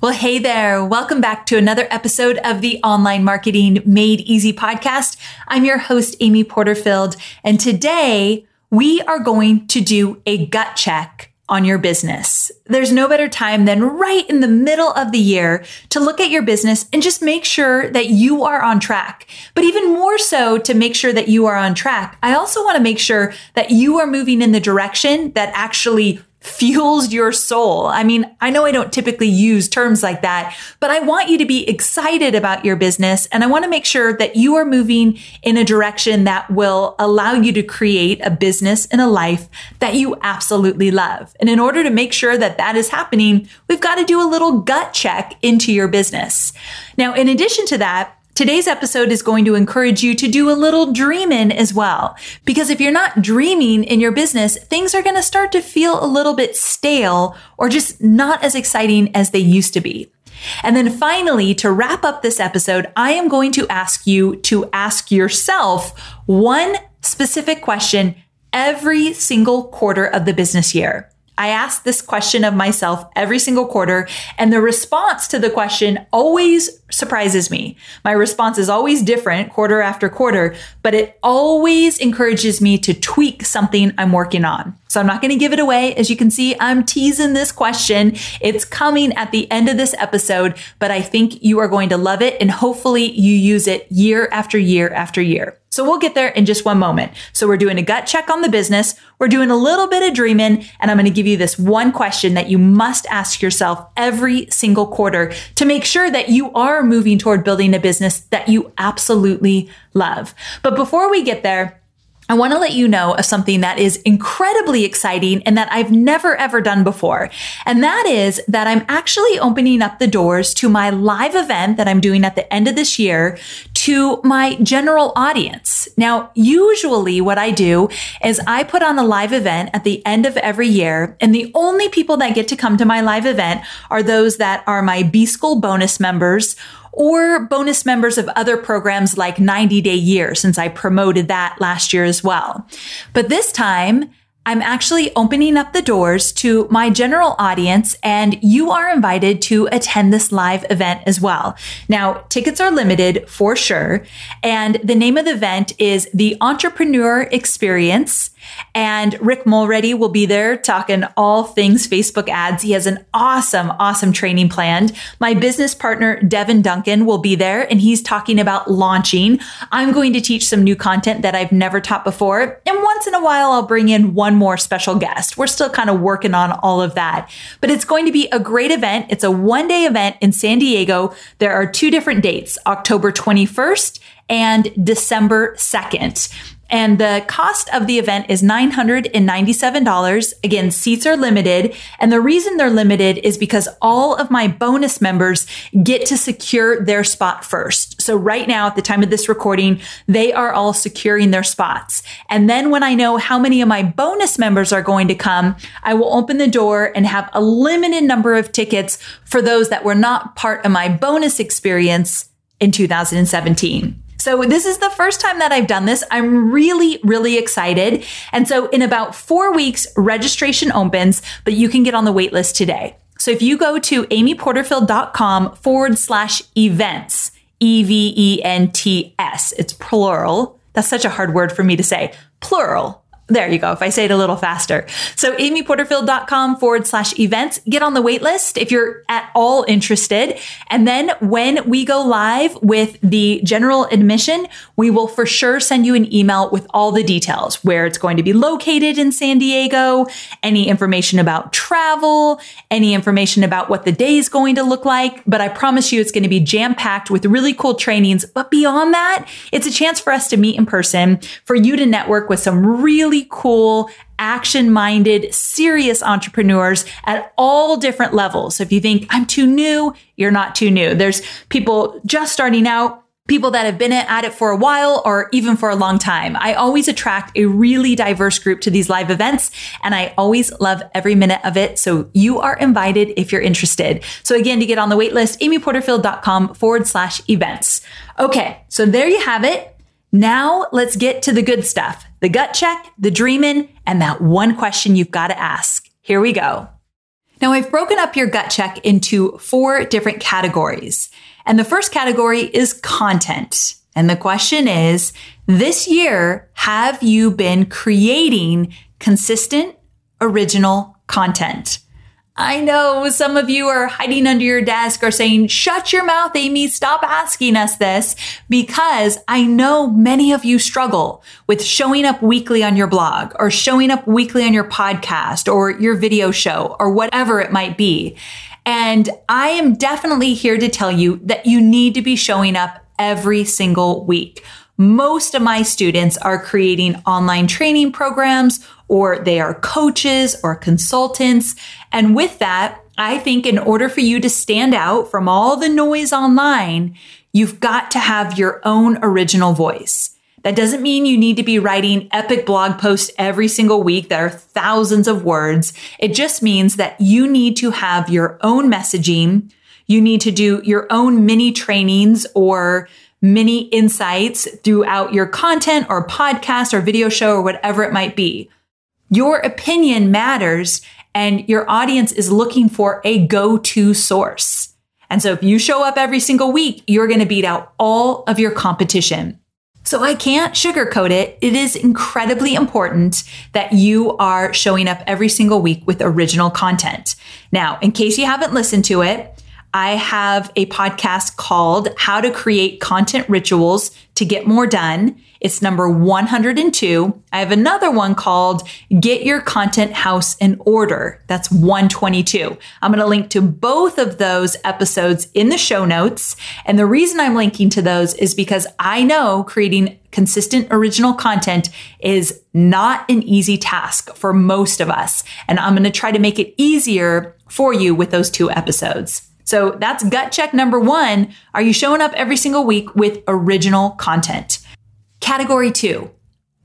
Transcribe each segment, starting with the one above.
Well, hey there. Welcome back to another episode of the Online Marketing Made Easy podcast. I'm your host, Amy Porterfield. And today we are going to do a gut check on your business. There's no better time than right in the middle of the year to look at your business and just make sure that you are on track. But even more so to make sure that you are on track, I also want to make sure that you are moving in the direction that actually fuels your soul. I mean, I know I don't typically use terms like that, but I want you to be excited about your business and I want to make sure that you are moving in a direction that will allow you to create a business and a life that you absolutely love. And in order to make sure that that is happening, we've got to do a little gut check into your business. Now, in addition to that, Today's episode is going to encourage you to do a little dreaming as well. Because if you're not dreaming in your business, things are going to start to feel a little bit stale or just not as exciting as they used to be. And then finally, to wrap up this episode, I am going to ask you to ask yourself one specific question every single quarter of the business year. I ask this question of myself every single quarter, and the response to the question always surprises me. My response is always different quarter after quarter, but it always encourages me to tweak something I'm working on. So I'm not going to give it away. As you can see, I'm teasing this question. It's coming at the end of this episode, but I think you are going to love it and hopefully you use it year after year after year. So we'll get there in just one moment. So we're doing a gut check on the business. We're doing a little bit of dreaming and I'm going to give you this one question that you must ask yourself every single quarter to make sure that you are moving toward building a business that you absolutely love. But before we get there, I want to let you know of something that is incredibly exciting and that I've never ever done before. And that is that I'm actually opening up the doors to my live event that I'm doing at the end of this year to my general audience. Now, usually what I do is I put on a live event at the end of every year. And the only people that get to come to my live event are those that are my B School bonus members or bonus members of other programs like 90 Day Year, since I promoted that last year as well. But this time, I'm actually opening up the doors to my general audience and you are invited to attend this live event as well. Now, tickets are limited for sure. And the name of the event is the Entrepreneur Experience. And Rick Mulready will be there talking all things Facebook ads. He has an awesome, awesome training planned. My business partner, Devin Duncan, will be there and he's talking about launching. I'm going to teach some new content that I've never taught before. And once in a while, I'll bring in one more special guest. We're still kind of working on all of that, but it's going to be a great event. It's a one day event in San Diego. There are two different dates, October 21st and December 2nd. And the cost of the event is $997. Again, seats are limited. And the reason they're limited is because all of my bonus members get to secure their spot first. So right now, at the time of this recording, they are all securing their spots. And then when I know how many of my bonus members are going to come, I will open the door and have a limited number of tickets for those that were not part of my bonus experience in 2017. So this is the first time that I've done this. I'm really, really excited. And so in about four weeks, registration opens, but you can get on the wait list today. So if you go to amyporterfield.com forward slash events, E V E N T S, it's plural. That's such a hard word for me to say. Plural there you go. If I say it a little faster. So amyporterfield.com forward slash events. Get on the wait list if you're at all interested. And then when we go live with the general admission, we will for sure send you an email with all the details, where it's going to be located in San Diego, any information about travel, any information about what the day is going to look like. But I promise you it's going to be jam packed with really cool trainings. But beyond that, it's a chance for us to meet in person, for you to network with some really really cool, action minded, serious entrepreneurs at all different levels. So if you think I'm too new, you're not too new. There's people just starting out people that have been at it for a while or even for a long time. I always attract a really diverse group to these live events and I always love every minute of it. So you are invited if you're interested. So again, to get on the wait list, amyporterfield.com forward slash events. Okay. So there you have it. Now let's get to the good stuff the gut check, the dreaming, and that one question you've got to ask. Here we go. Now I've broken up your gut check into four different categories. And the first category is content. And the question is, this year, have you been creating consistent, original content? I know some of you are hiding under your desk or saying, shut your mouth, Amy, stop asking us this because I know many of you struggle with showing up weekly on your blog or showing up weekly on your podcast or your video show or whatever it might be. And I am definitely here to tell you that you need to be showing up every single week. Most of my students are creating online training programs or they are coaches or consultants. And with that, I think in order for you to stand out from all the noise online, you've got to have your own original voice. That doesn't mean you need to be writing epic blog posts every single week that are thousands of words. It just means that you need to have your own messaging. You need to do your own mini trainings or mini insights throughout your content or podcast or video show or whatever it might be. Your opinion matters and your audience is looking for a go-to source. And so if you show up every single week, you're going to beat out all of your competition. So I can't sugarcoat it. It is incredibly important that you are showing up every single week with original content. Now, in case you haven't listened to it, I have a podcast called How to Create Content Rituals to Get More Done. It's number 102. I have another one called Get Your Content House in Order. That's 122. I'm going to link to both of those episodes in the show notes. And the reason I'm linking to those is because I know creating consistent original content is not an easy task for most of us. And I'm going to try to make it easier for you with those two episodes. So that's gut check number one. Are you showing up every single week with original content? Category two,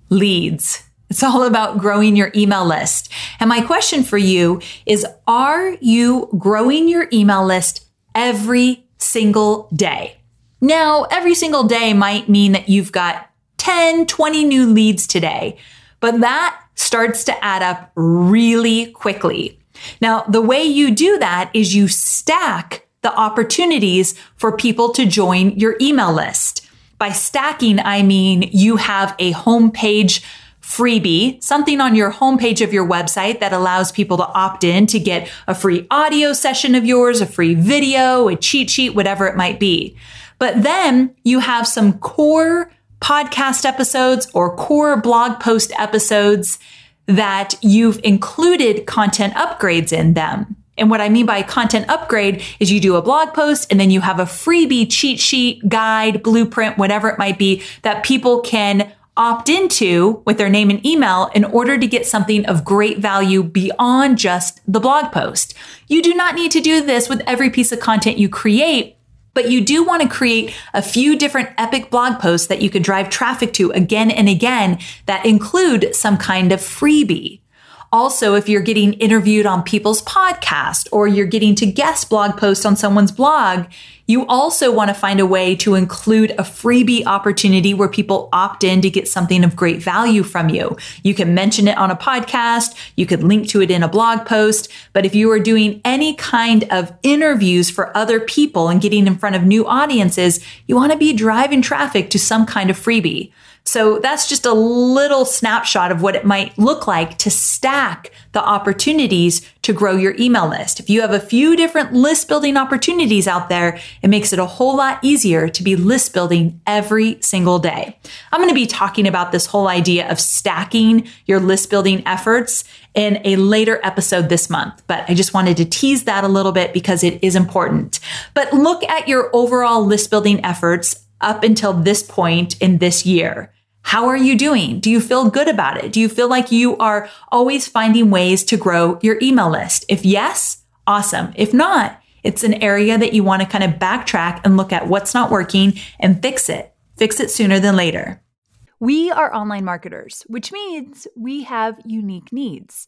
leads. It's all about growing your email list. And my question for you is, are you growing your email list every single day? Now, every single day might mean that you've got 10, 20 new leads today, but that starts to add up really quickly. Now, the way you do that is you stack the opportunities for people to join your email list. By stacking, I mean you have a homepage freebie, something on your homepage of your website that allows people to opt in to get a free audio session of yours, a free video, a cheat sheet, whatever it might be. But then you have some core podcast episodes or core blog post episodes that you've included content upgrades in them. And what I mean by content upgrade is you do a blog post and then you have a freebie cheat sheet, guide, blueprint, whatever it might be that people can opt into with their name and email in order to get something of great value beyond just the blog post. You do not need to do this with every piece of content you create, but you do want to create a few different epic blog posts that you could drive traffic to again and again that include some kind of freebie. Also, if you're getting interviewed on people's podcast or you're getting to guest blog post on someone's blog, you also want to find a way to include a freebie opportunity where people opt in to get something of great value from you. You can mention it on a podcast. You could link to it in a blog post. But if you are doing any kind of interviews for other people and getting in front of new audiences, you want to be driving traffic to some kind of freebie. So that's just a little snapshot of what it might look like to stack the opportunities to grow your email list. If you have a few different list building opportunities out there, it makes it a whole lot easier to be list building every single day. I'm going to be talking about this whole idea of stacking your list building efforts in a later episode this month, but I just wanted to tease that a little bit because it is important. But look at your overall list building efforts up until this point in this year. How are you doing? Do you feel good about it? Do you feel like you are always finding ways to grow your email list? If yes, awesome. If not, it's an area that you want to kind of backtrack and look at what's not working and fix it. Fix it sooner than later. We are online marketers, which means we have unique needs.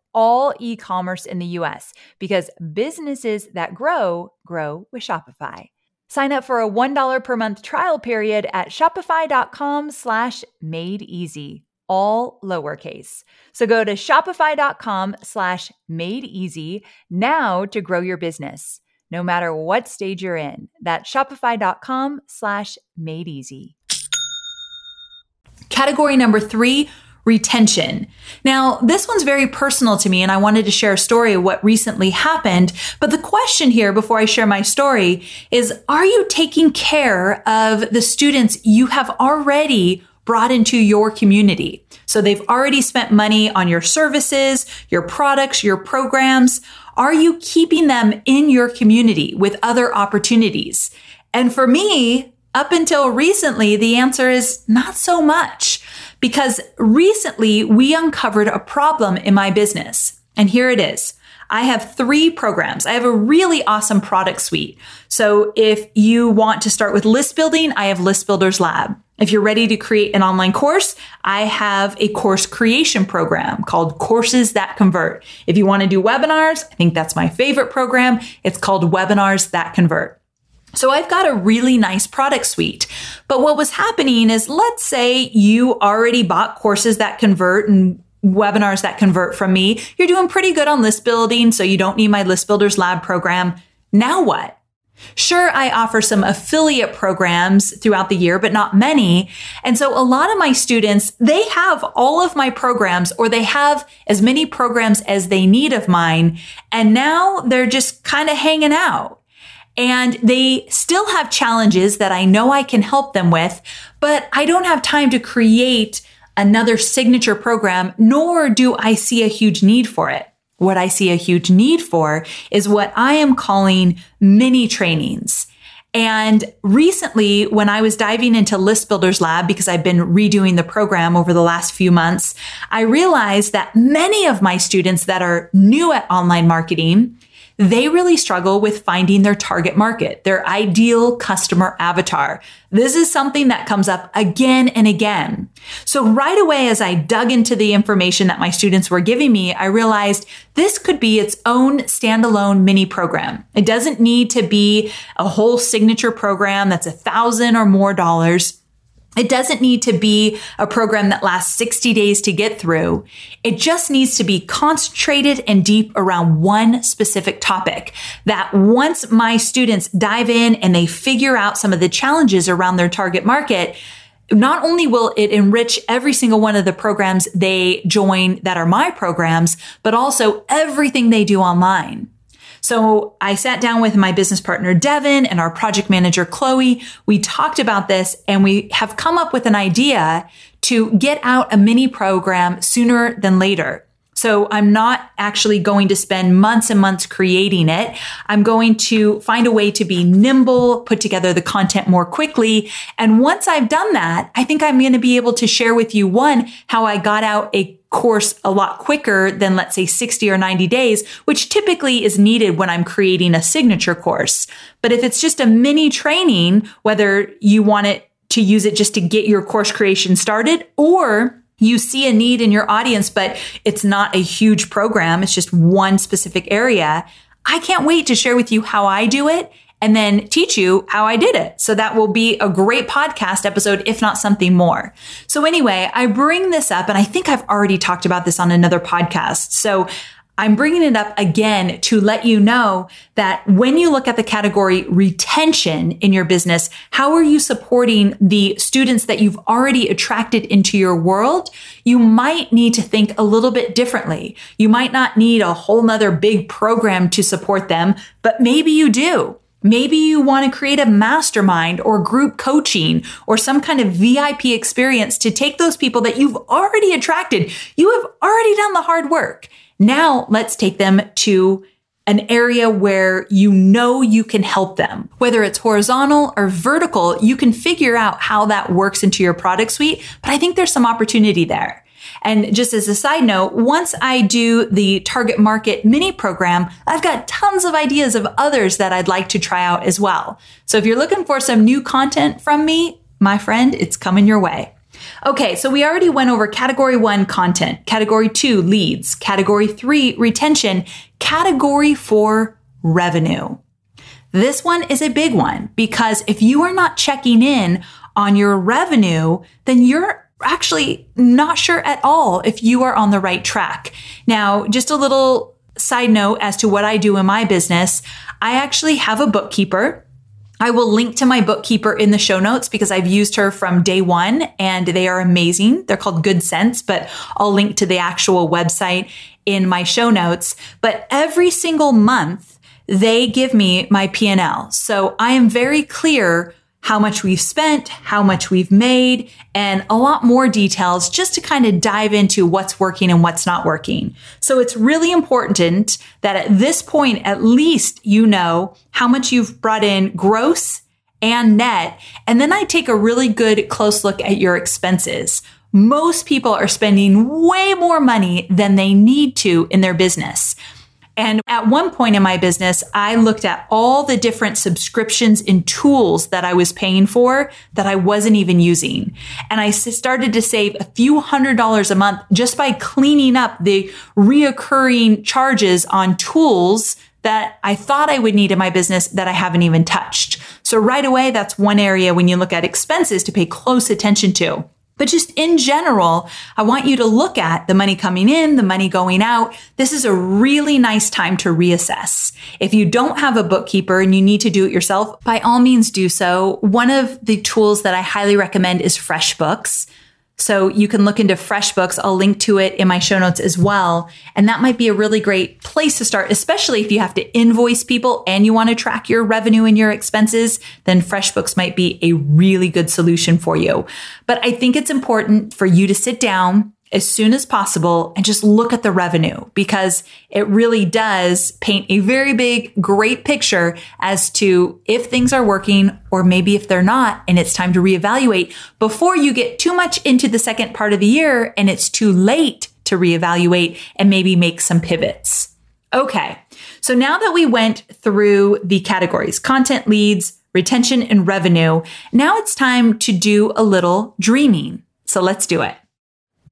all e commerce in the US because businesses that grow, grow with Shopify. Sign up for a $1 per month trial period at shopify.com slash made easy, all lowercase. So go to shopify.com slash made easy now to grow your business, no matter what stage you're in. That's shopify.com slash made easy. Category number three, retention. Now, this one's very personal to me, and I wanted to share a story of what recently happened. But the question here, before I share my story, is Are you taking care of the students you have already brought into your community? So they've already spent money on your services, your products, your programs. Are you keeping them in your community with other opportunities? And for me, up until recently, the answer is not so much because recently we uncovered a problem in my business. And here it is. I have three programs. I have a really awesome product suite. So if you want to start with list building, I have List Builders Lab. If you're ready to create an online course, I have a course creation program called Courses That Convert. If you want to do webinars, I think that's my favorite program. It's called Webinars That Convert. So I've got a really nice product suite. But what was happening is let's say you already bought courses that convert and webinars that convert from me. You're doing pretty good on list building, so you don't need my list builders lab program. Now what? Sure, I offer some affiliate programs throughout the year, but not many. And so a lot of my students, they have all of my programs or they have as many programs as they need of mine. And now they're just kind of hanging out. And they still have challenges that I know I can help them with, but I don't have time to create another signature program, nor do I see a huge need for it. What I see a huge need for is what I am calling mini trainings. And recently, when I was diving into List Builders Lab, because I've been redoing the program over the last few months, I realized that many of my students that are new at online marketing they really struggle with finding their target market, their ideal customer avatar. This is something that comes up again and again. So right away, as I dug into the information that my students were giving me, I realized this could be its own standalone mini program. It doesn't need to be a whole signature program that's a thousand or more dollars. It doesn't need to be a program that lasts 60 days to get through. It just needs to be concentrated and deep around one specific topic that once my students dive in and they figure out some of the challenges around their target market, not only will it enrich every single one of the programs they join that are my programs, but also everything they do online. So I sat down with my business partner, Devin, and our project manager, Chloe. We talked about this and we have come up with an idea to get out a mini program sooner than later. So I'm not actually going to spend months and months creating it. I'm going to find a way to be nimble, put together the content more quickly. And once I've done that, I think I'm going to be able to share with you one, how I got out a course a lot quicker than let's say 60 or 90 days, which typically is needed when I'm creating a signature course. But if it's just a mini training, whether you want it to use it just to get your course creation started or you see a need in your audience, but it's not a huge program. It's just one specific area. I can't wait to share with you how I do it and then teach you how I did it. So that will be a great podcast episode, if not something more. So anyway, I bring this up and I think I've already talked about this on another podcast. So I'm bringing it up again to let you know that when you look at the category retention in your business, how are you supporting the students that you've already attracted into your world? You might need to think a little bit differently. You might not need a whole nother big program to support them, but maybe you do. Maybe you want to create a mastermind or group coaching or some kind of VIP experience to take those people that you've already attracted. You have already done the hard work now let's take them to an area where you know you can help them. Whether it's horizontal or vertical, you can figure out how that works into your product suite, but I think there's some opportunity there. And just as a side note, once I do the target market mini program, I've got tons of ideas of others that I'd like to try out as well. So if you're looking for some new content from me, my friend, it's coming your way. Okay, so we already went over category one content, category two leads, category three retention, category four revenue. This one is a big one because if you are not checking in on your revenue, then you're actually not sure at all if you are on the right track. Now, just a little side note as to what I do in my business. I actually have a bookkeeper I will link to my bookkeeper in the show notes because I've used her from day one and they are amazing. They're called Good Sense, but I'll link to the actual website in my show notes. But every single month, they give me my P&L. So I am very clear how much we've spent, how much we've made, and a lot more details just to kind of dive into what's working and what's not working. So it's really important that at this point, at least you know how much you've brought in gross and net. And then I take a really good close look at your expenses. Most people are spending way more money than they need to in their business. And at one point in my business, I looked at all the different subscriptions and tools that I was paying for that I wasn't even using. And I started to save a few hundred dollars a month just by cleaning up the reoccurring charges on tools that I thought I would need in my business that I haven't even touched. So right away, that's one area when you look at expenses to pay close attention to. But just in general, I want you to look at the money coming in, the money going out. This is a really nice time to reassess. If you don't have a bookkeeper and you need to do it yourself, by all means do so. One of the tools that I highly recommend is FreshBooks. So you can look into FreshBooks. I'll link to it in my show notes as well. And that might be a really great place to start, especially if you have to invoice people and you want to track your revenue and your expenses, then FreshBooks might be a really good solution for you. But I think it's important for you to sit down as soon as possible and just look at the revenue because it really does paint a very big, great picture as to if things are working or maybe if they're not and it's time to reevaluate before you get too much into the second part of the year and it's too late to reevaluate and maybe make some pivots. Okay. So now that we went through the categories, content leads, retention and revenue, now it's time to do a little dreaming. So let's do it.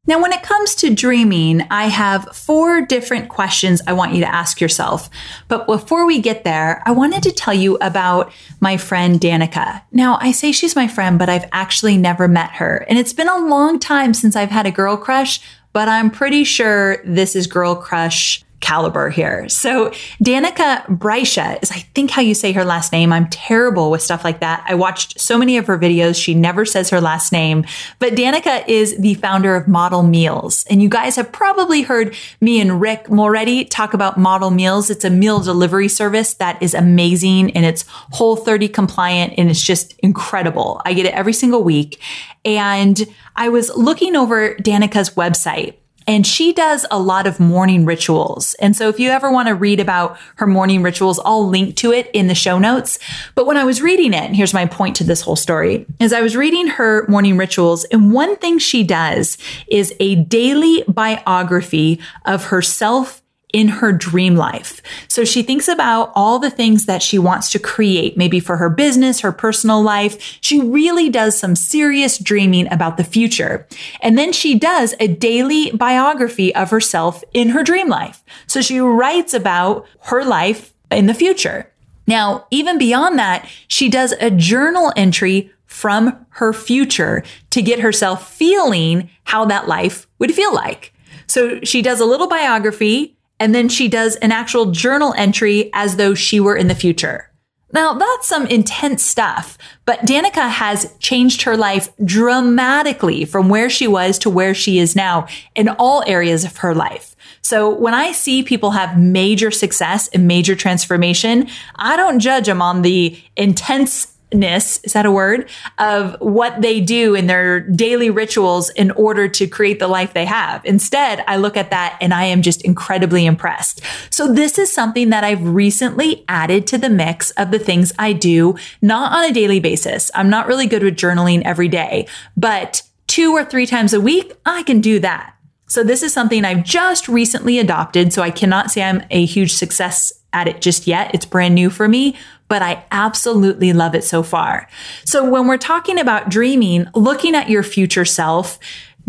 Now, when it comes to dreaming, I have four different questions I want you to ask yourself. But before we get there, I wanted to tell you about my friend Danika. Now, I say she's my friend, but I've actually never met her. And it's been a long time since I've had a girl crush, but I'm pretty sure this is girl crush caliber here. So Danika Brysha is, I think, how you say her last name. I'm terrible with stuff like that. I watched so many of her videos. She never says her last name, but Danika is the founder of Model Meals. And you guys have probably heard me and Rick Mulready talk about Model Meals. It's a meal delivery service that is amazing and it's whole 30 compliant and it's just incredible. I get it every single week. And I was looking over Danika's website and she does a lot of morning rituals. And so if you ever want to read about her morning rituals, I'll link to it in the show notes. But when I was reading it, and here's my point to this whole story, is I was reading her morning rituals and one thing she does is a daily biography of herself in her dream life. So she thinks about all the things that she wants to create, maybe for her business, her personal life. She really does some serious dreaming about the future. And then she does a daily biography of herself in her dream life. So she writes about her life in the future. Now, even beyond that, she does a journal entry from her future to get herself feeling how that life would feel like. So she does a little biography and then she does an actual journal entry as though she were in the future. Now that's some intense stuff, but Danika has changed her life dramatically from where she was to where she is now in all areas of her life. So when I see people have major success and major transformation, I don't judge them on the intense ness is that a word of what they do in their daily rituals in order to create the life they have instead i look at that and i am just incredibly impressed so this is something that i've recently added to the mix of the things i do not on a daily basis i'm not really good with journaling every day but two or three times a week i can do that so this is something I've just recently adopted. So I cannot say I'm a huge success at it just yet. It's brand new for me, but I absolutely love it so far. So when we're talking about dreaming, looking at your future self,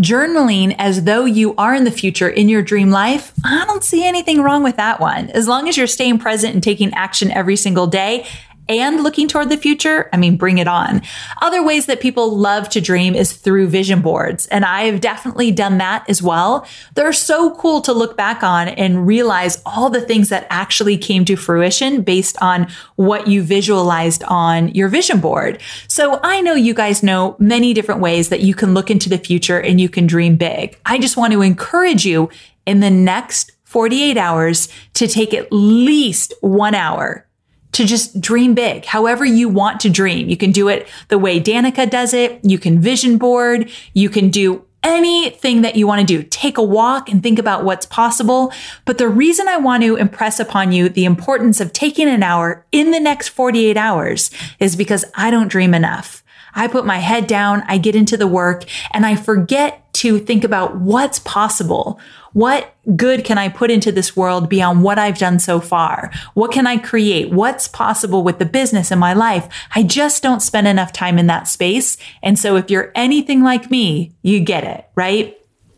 journaling as though you are in the future in your dream life, I don't see anything wrong with that one. As long as you're staying present and taking action every single day and looking toward the future, I mean, bring it on. Other ways that people love to dream is through vision boards. And I have definitely done that as well. They're so cool to look back on and realize all the things that actually came to fruition based on what you visualized on your vision board. So I know you guys know many different ways that you can look into the future and you can dream big. I just want to encourage you in the next 48 hours to take at least one hour to just dream big, however you want to dream. You can do it the way Danika does it. You can vision board. You can do anything that you want to do. Take a walk and think about what's possible. But the reason I want to impress upon you the importance of taking an hour in the next 48 hours is because I don't dream enough. I put my head down, I get into the work, and I forget to think about what's possible. What good can I put into this world beyond what I've done so far? What can I create? What's possible with the business in my life? I just don't spend enough time in that space. And so if you're anything like me, you get it, right?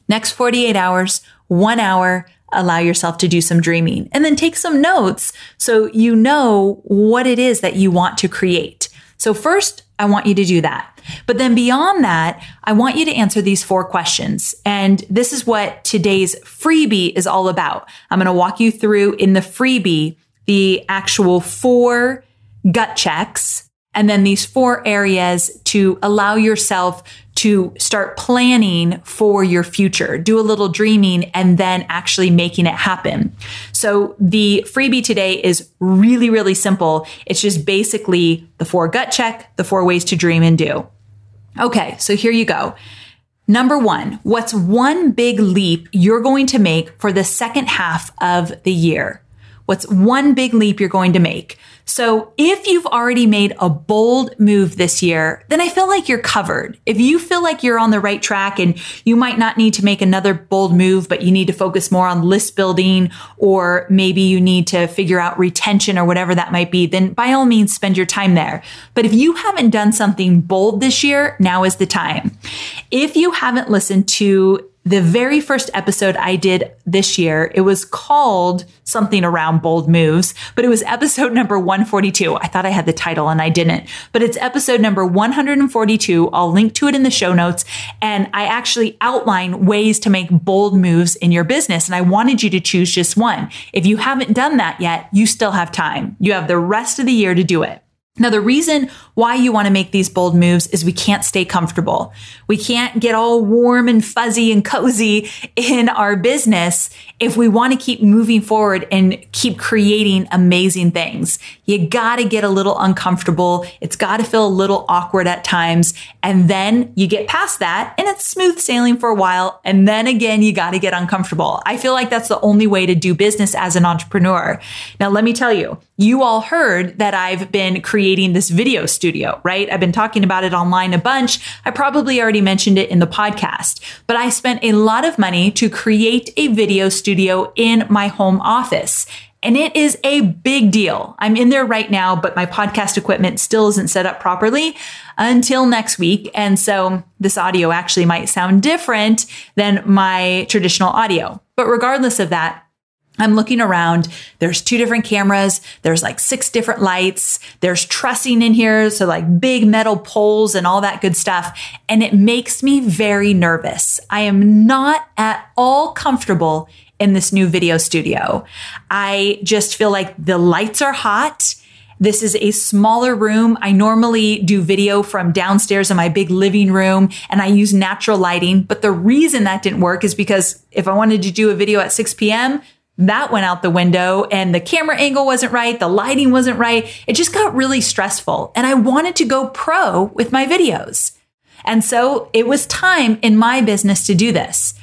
Next 48 hours, one hour, allow yourself to do some dreaming and then take some notes so you know what it is that you want to create. So first, I want you to do that. But then beyond that, I want you to answer these four questions. And this is what today's freebie is all about. I'm going to walk you through in the freebie the actual four gut checks and then these four areas to allow yourself to start planning for your future, do a little dreaming and then actually making it happen. So the freebie today is really, really simple. It's just basically the four gut check, the four ways to dream and do. Okay. So here you go. Number one, what's one big leap you're going to make for the second half of the year? What's one big leap you're going to make? So if you've already made a bold move this year, then I feel like you're covered. If you feel like you're on the right track and you might not need to make another bold move, but you need to focus more on list building, or maybe you need to figure out retention or whatever that might be, then by all means spend your time there. But if you haven't done something bold this year, now is the time. If you haven't listened to the very first episode I did this year, it was called something around bold moves, but it was episode number 142. I thought I had the title and I didn't, but it's episode number 142. I'll link to it in the show notes. And I actually outline ways to make bold moves in your business. And I wanted you to choose just one. If you haven't done that yet, you still have time. You have the rest of the year to do it. Now, the reason why you want to make these bold moves is we can't stay comfortable. We can't get all warm and fuzzy and cozy in our business if we want to keep moving forward and keep creating amazing things. You got to get a little uncomfortable. It's got to feel a little awkward at times. And then you get past that and it's smooth sailing for a while. And then again, you got to get uncomfortable. I feel like that's the only way to do business as an entrepreneur. Now, let me tell you, you all heard that I've been creating this video studio, right? I've been talking about it online a bunch. I probably already mentioned it in the podcast, but I spent a lot of money to create a video studio in my home office. And it is a big deal. I'm in there right now, but my podcast equipment still isn't set up properly until next week. And so this audio actually might sound different than my traditional audio. But regardless of that, I'm looking around. There's two different cameras. There's like six different lights. There's trussing in here. So like big metal poles and all that good stuff. And it makes me very nervous. I am not at all comfortable in this new video studio. I just feel like the lights are hot. This is a smaller room. I normally do video from downstairs in my big living room and I use natural lighting. But the reason that didn't work is because if I wanted to do a video at 6 p.m., that went out the window and the camera angle wasn't right. The lighting wasn't right. It just got really stressful and I wanted to go pro with my videos. And so it was time in my business to do this.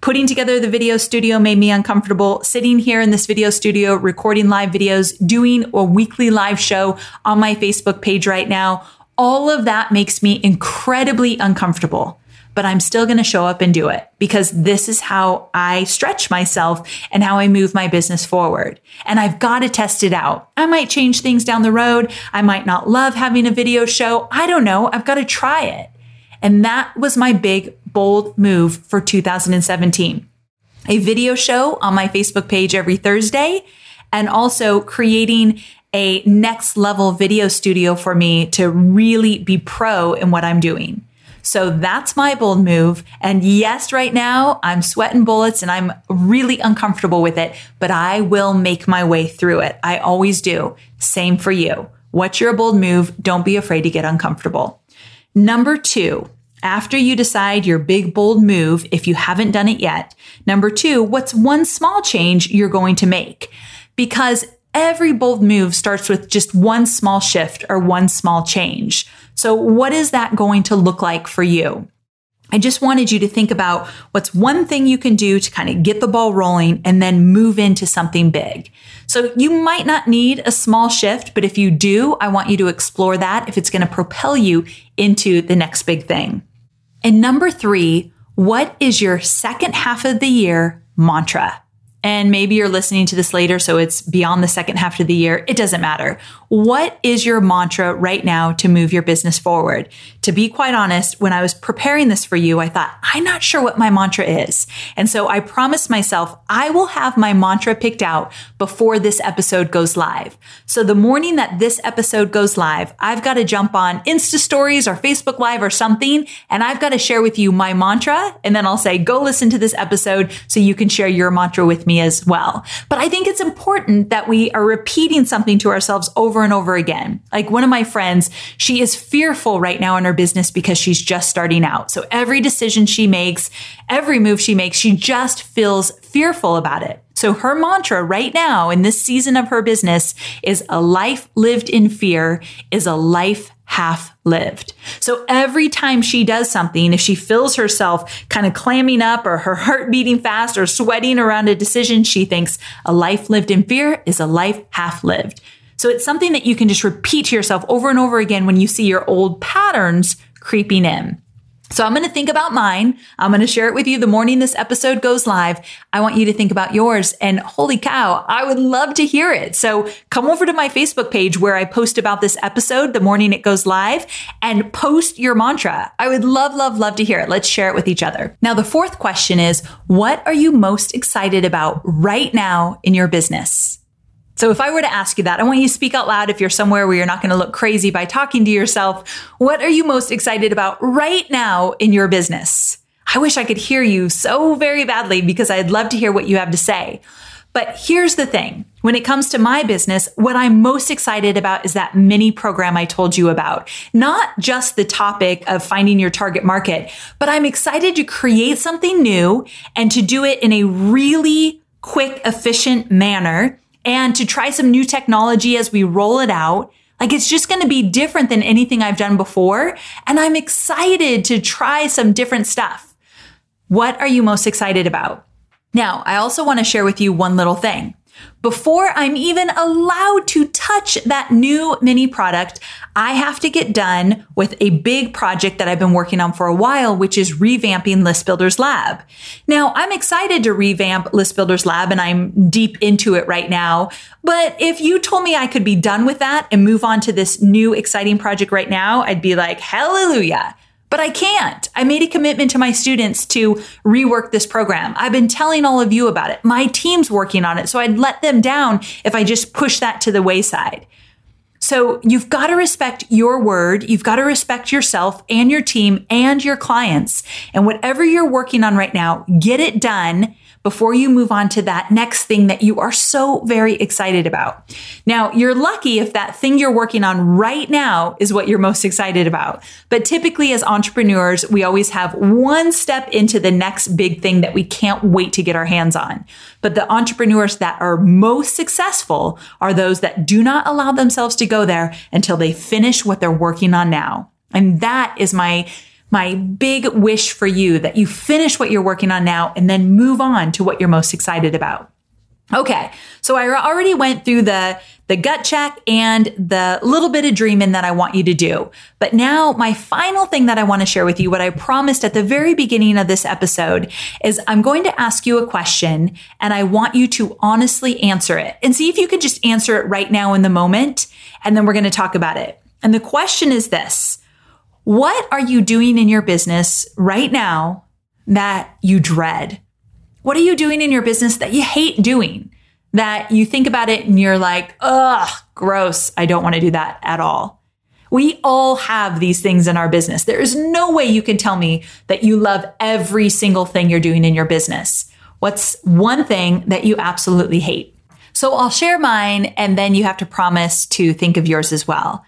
Putting together the video studio made me uncomfortable. Sitting here in this video studio, recording live videos, doing a weekly live show on my Facebook page right now, all of that makes me incredibly uncomfortable but I'm still going to show up and do it because this is how I stretch myself and how I move my business forward. And I've got to test it out. I might change things down the road. I might not love having a video show. I don't know. I've got to try it. And that was my big, bold move for 2017. A video show on my Facebook page every Thursday and also creating a next level video studio for me to really be pro in what I'm doing. So that's my bold move. And yes, right now I'm sweating bullets and I'm really uncomfortable with it, but I will make my way through it. I always do. Same for you. What's your bold move? Don't be afraid to get uncomfortable. Number two, after you decide your big bold move, if you haven't done it yet, number two, what's one small change you're going to make? Because every bold move starts with just one small shift or one small change. So what is that going to look like for you? I just wanted you to think about what's one thing you can do to kind of get the ball rolling and then move into something big. So you might not need a small shift, but if you do, I want you to explore that if it's going to propel you into the next big thing. And number three, What is your second half of the year mantra? And maybe you're listening to this later, so it's beyond the second half of the year. It doesn't matter. What is your mantra right now to move your business forward? To be quite honest, when I was preparing this for you, I thought, I'm not sure what my mantra is. And so I promised myself I will have my mantra picked out before this episode goes live. So the morning that this episode goes live, I've got to jump on Insta stories or Facebook Live or something, and I've got to share with you my mantra. And then I'll say, go listen to this episode so you can share your mantra with me as well. But I think it's important that we are repeating something to ourselves over and over again. Like one of my friends, she is fearful right now in her business because she's just starting out. So every decision she makes, every move she makes, she just feels fearful about it. So her mantra right now in this season of her business is a life lived in fear is a life half lived. So every time she does something, if she feels herself kind of clamming up or her heart beating fast or sweating around a decision, she thinks a life lived in fear is a life half lived. So it's something that you can just repeat to yourself over and over again when you see your old patterns creeping in. So I'm going to think about mine. I'm going to share it with you the morning this episode goes live. I want you to think about yours and holy cow, I would love to hear it. So come over to my Facebook page where I post about this episode the morning it goes live and post your mantra. I would love, love, love to hear it. Let's share it with each other. Now, the fourth question is, what are you most excited about right now in your business? So if I were to ask you that, I want you to speak out loud if you're somewhere where you're not going to look crazy by talking to yourself. What are you most excited about right now in your business? I wish I could hear you so very badly because I'd love to hear what you have to say. But here's the thing. When it comes to my business, what I'm most excited about is that mini program I told you about. Not just the topic of finding your target market, but I'm excited to create something new and to do it in a really quick, efficient manner and to try some new technology as we roll it out. Like it's just going to be different than anything I've done before. And I'm excited to try some different stuff. What are you most excited about? Now, I also want to share with you one little thing. Before I'm even allowed to touch that new mini product, I have to get done with a big project that I've been working on for a while, which is revamping List Builders Lab. Now, I'm excited to revamp List Builders Lab and I'm deep into it right now. But if you told me I could be done with that and move on to this new exciting project right now, I'd be like, hallelujah but I can't. I made a commitment to my students to rework this program. I've been telling all of you about it. My team's working on it. So I'd let them down if I just push that to the wayside. So you've got to respect your word. You've got to respect yourself and your team and your clients. And whatever you're working on right now, get it done before you move on to that next thing that you are so very excited about. Now, you're lucky if that thing you're working on right now is what you're most excited about. But typically as entrepreneurs, we always have one step into the next big thing that we can't wait to get our hands on. But the entrepreneurs that are most successful are those that do not allow themselves to go there until they finish what they're working on now. And that is my my big wish for you that you finish what you're working on now and then move on to what you're most excited about. Okay. So I already went through the, the gut check and the little bit of dreaming that I want you to do. But now my final thing that I want to share with you, what I promised at the very beginning of this episode is I'm going to ask you a question and I want you to honestly answer it and see if you could just answer it right now in the moment. And then we're going to talk about it. And the question is this. What are you doing in your business right now that you dread? What are you doing in your business that you hate doing? That you think about it and you're like, ugh, gross. I don't want to do that at all. We all have these things in our business. There is no way you can tell me that you love every single thing you're doing in your business. What's one thing that you absolutely hate? So I'll share mine and then you have to promise to think of yours as well.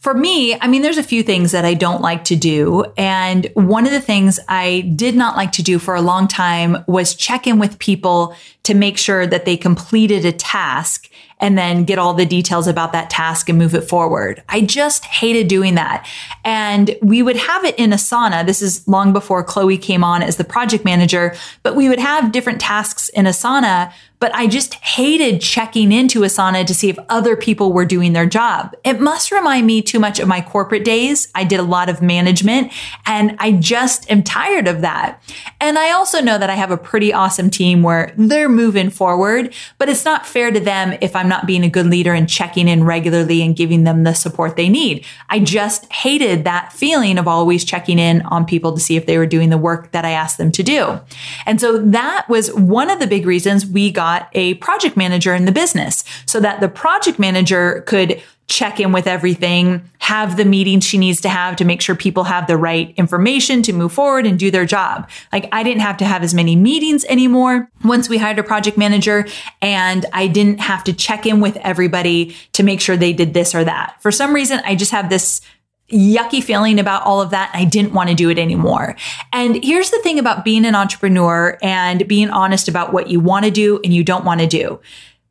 For me, I mean, there's a few things that I don't like to do. And one of the things I did not like to do for a long time was check in with people to make sure that they completed a task and then get all the details about that task and move it forward. I just hated doing that. And we would have it in Asana. This is long before Chloe came on as the project manager, but we would have different tasks in Asana but I just hated checking into Asana to see if other people were doing their job. It must remind me too much of my corporate days. I did a lot of management and I just am tired of that. And I also know that I have a pretty awesome team where they're moving forward, but it's not fair to them if I'm not being a good leader and checking in regularly and giving them the support they need. I just hated that feeling of always checking in on people to see if they were doing the work that I asked them to do. And so that was one of the big reasons we got a project manager in the business so that the project manager could check in with everything, have the meetings she needs to have to make sure people have the right information to move forward and do their job. Like I didn't have to have as many meetings anymore once we hired a project manager and I didn't have to check in with everybody to make sure they did this or that. For some reason, I just have this yucky feeling about all of that. I didn't want to do it anymore. And here's the thing about being an entrepreneur and being honest about what you want to do and you don't want to do.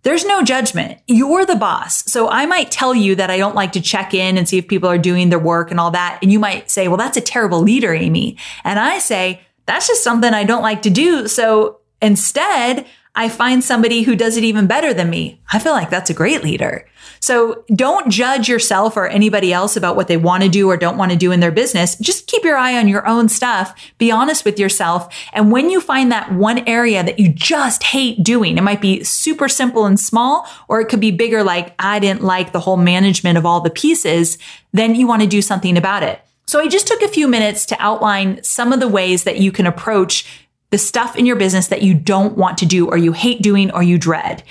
There's no judgment. You're the boss. So I might tell you that I don't like to check in and see if people are doing their work and all that. And you might say, well, that's a terrible leader, Amy. And I say, that's just something I don't like to do. So instead, I find somebody who does it even better than me. I feel like that's a great leader. So don't judge yourself or anybody else about what they want to do or don't want to do in their business. Just keep your eye on your own stuff. Be honest with yourself. And when you find that one area that you just hate doing, it might be super simple and small, or it could be bigger, like I didn't like the whole management of all the pieces. Then you want to do something about it. So I just took a few minutes to outline some of the ways that you can approach the stuff in your business that you don't want to do or you hate doing or you dread.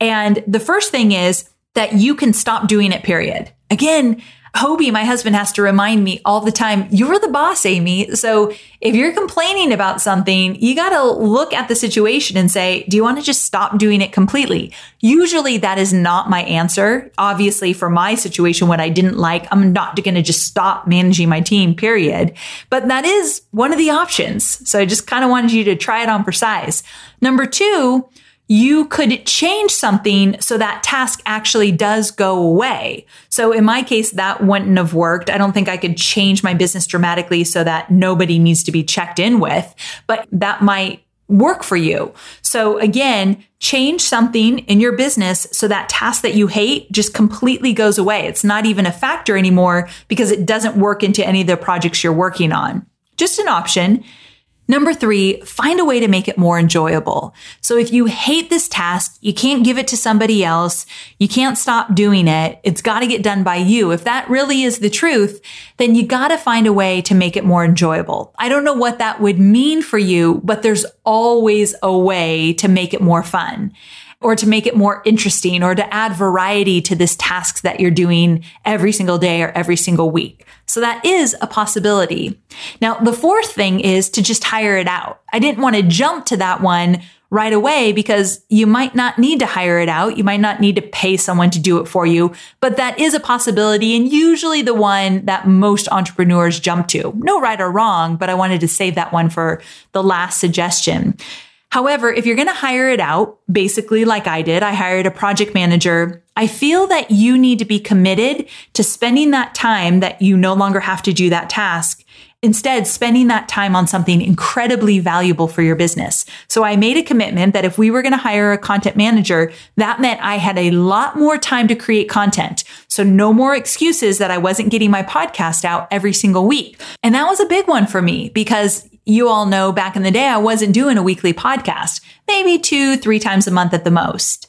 And the first thing is that you can stop doing it, period. Again, Hobie, my husband, has to remind me all the time, you're the boss, Amy. So if you're complaining about something, you got to look at the situation and say, do you want to just stop doing it completely? Usually that is not my answer. Obviously, for my situation, what I didn't like, I'm not going to just stop managing my team, period. But that is one of the options. So I just kind of wanted you to try it on for size. Number two, you could change something so that task actually does go away. So in my case, that wouldn't have worked. I don't think I could change my business dramatically so that nobody needs to be checked in with, but that might work for you. So again, change something in your business so that task that you hate just completely goes away. It's not even a factor anymore because it doesn't work into any of the projects you're working on. Just an option. Number three, find a way to make it more enjoyable. So if you hate this task, you can't give it to somebody else. You can't stop doing it. It's got to get done by you. If that really is the truth, then you got to find a way to make it more enjoyable. I don't know what that would mean for you, but there's always a way to make it more fun or to make it more interesting or to add variety to this task that you're doing every single day or every single week. So that is a possibility. Now, the fourth thing is to just hire it out. I didn't want to jump to that one right away because you might not need to hire it out. You might not need to pay someone to do it for you, but that is a possibility and usually the one that most entrepreneurs jump to. No right or wrong, but I wanted to save that one for the last suggestion. However, if you're going to hire it out, basically like I did, I hired a project manager. I feel that you need to be committed to spending that time that you no longer have to do that task. Instead, spending that time on something incredibly valuable for your business. So I made a commitment that if we were going to hire a content manager, that meant I had a lot more time to create content. So no more excuses that I wasn't getting my podcast out every single week. And that was a big one for me because you all know back in the day, I wasn't doing a weekly podcast, maybe two, three times a month at the most.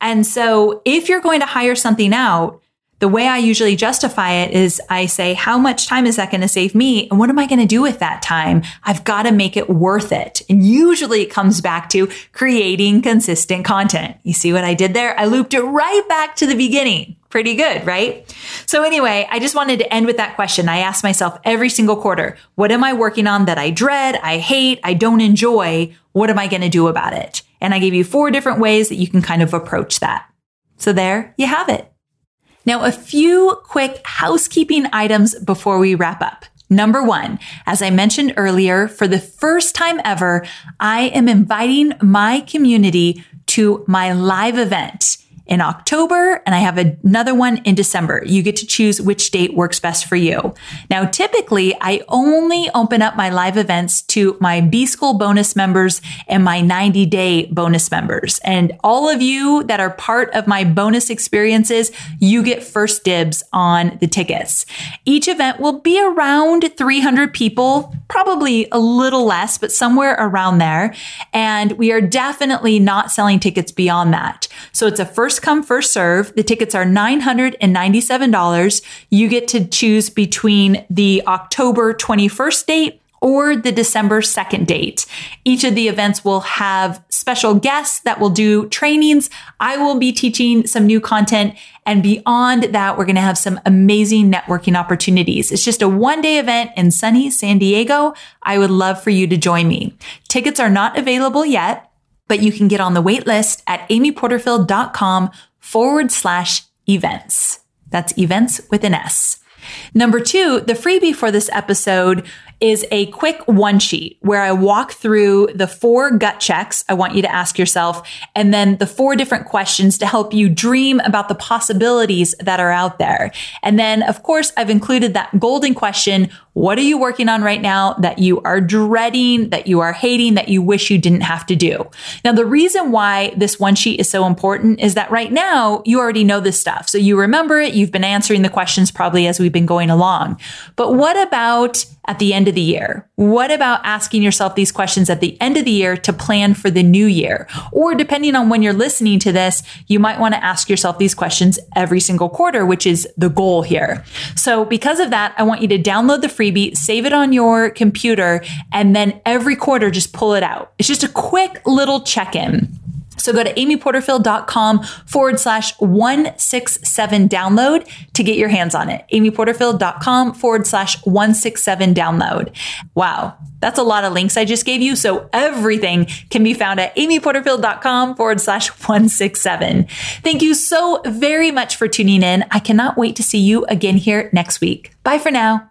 And so if you're going to hire something out, the way I usually justify it is I say, how much time is that going to save me? And what am I going to do with that time? I've got to make it worth it. And usually it comes back to creating consistent content. You see what I did there? I looped it right back to the beginning. Pretty good, right? So anyway, I just wanted to end with that question. I ask myself every single quarter, what am I working on that I dread, I hate, I don't enjoy? What am I going to do about it? And I gave you four different ways that you can kind of approach that. So there you have it. Now, a few quick housekeeping items before we wrap up. Number one, as I mentioned earlier, for the first time ever, I am inviting my community to my live event. In October and I have another one in December. You get to choose which date works best for you. Now, typically I only open up my live events to my B School bonus members and my 90 day bonus members. And all of you that are part of my bonus experiences, you get first dibs on the tickets. Each event will be around 300 people, probably a little less, but somewhere around there. And we are definitely not selling tickets beyond that. So it's a first come, first serve. The tickets are $997. You get to choose between the October 21st date or the December 2nd date. Each of the events will have special guests that will do trainings. I will be teaching some new content. And beyond that, we're going to have some amazing networking opportunities. It's just a one day event in sunny San Diego. I would love for you to join me. Tickets are not available yet but you can get on the wait list at amyporterfield.com forward slash events. That's events with an S. Number two, the freebie for this episode is a quick one sheet where I walk through the four gut checks I want you to ask yourself and then the four different questions to help you dream about the possibilities that are out there. And then, of course, I've included that golden question. What are you working on right now that you are dreading, that you are hating, that you wish you didn't have to do? Now, the reason why this one sheet is so important is that right now you already know this stuff. So you remember it. You've been answering the questions probably as we've been going along. But what about at the end of the year? What about asking yourself these questions at the end of the year to plan for the new year? Or depending on when you're listening to this, you might want to ask yourself these questions every single quarter, which is the goal here. So because of that, I want you to download the freebie, save it on your computer, and then every quarter just pull it out. It's just a quick little check in. So go to amyporterfield.com forward slash 167 download to get your hands on it. amyporterfield.com forward slash 167 download. Wow. That's a lot of links I just gave you. So everything can be found at amyporterfield.com forward slash 167. Thank you so very much for tuning in. I cannot wait to see you again here next week. Bye for now.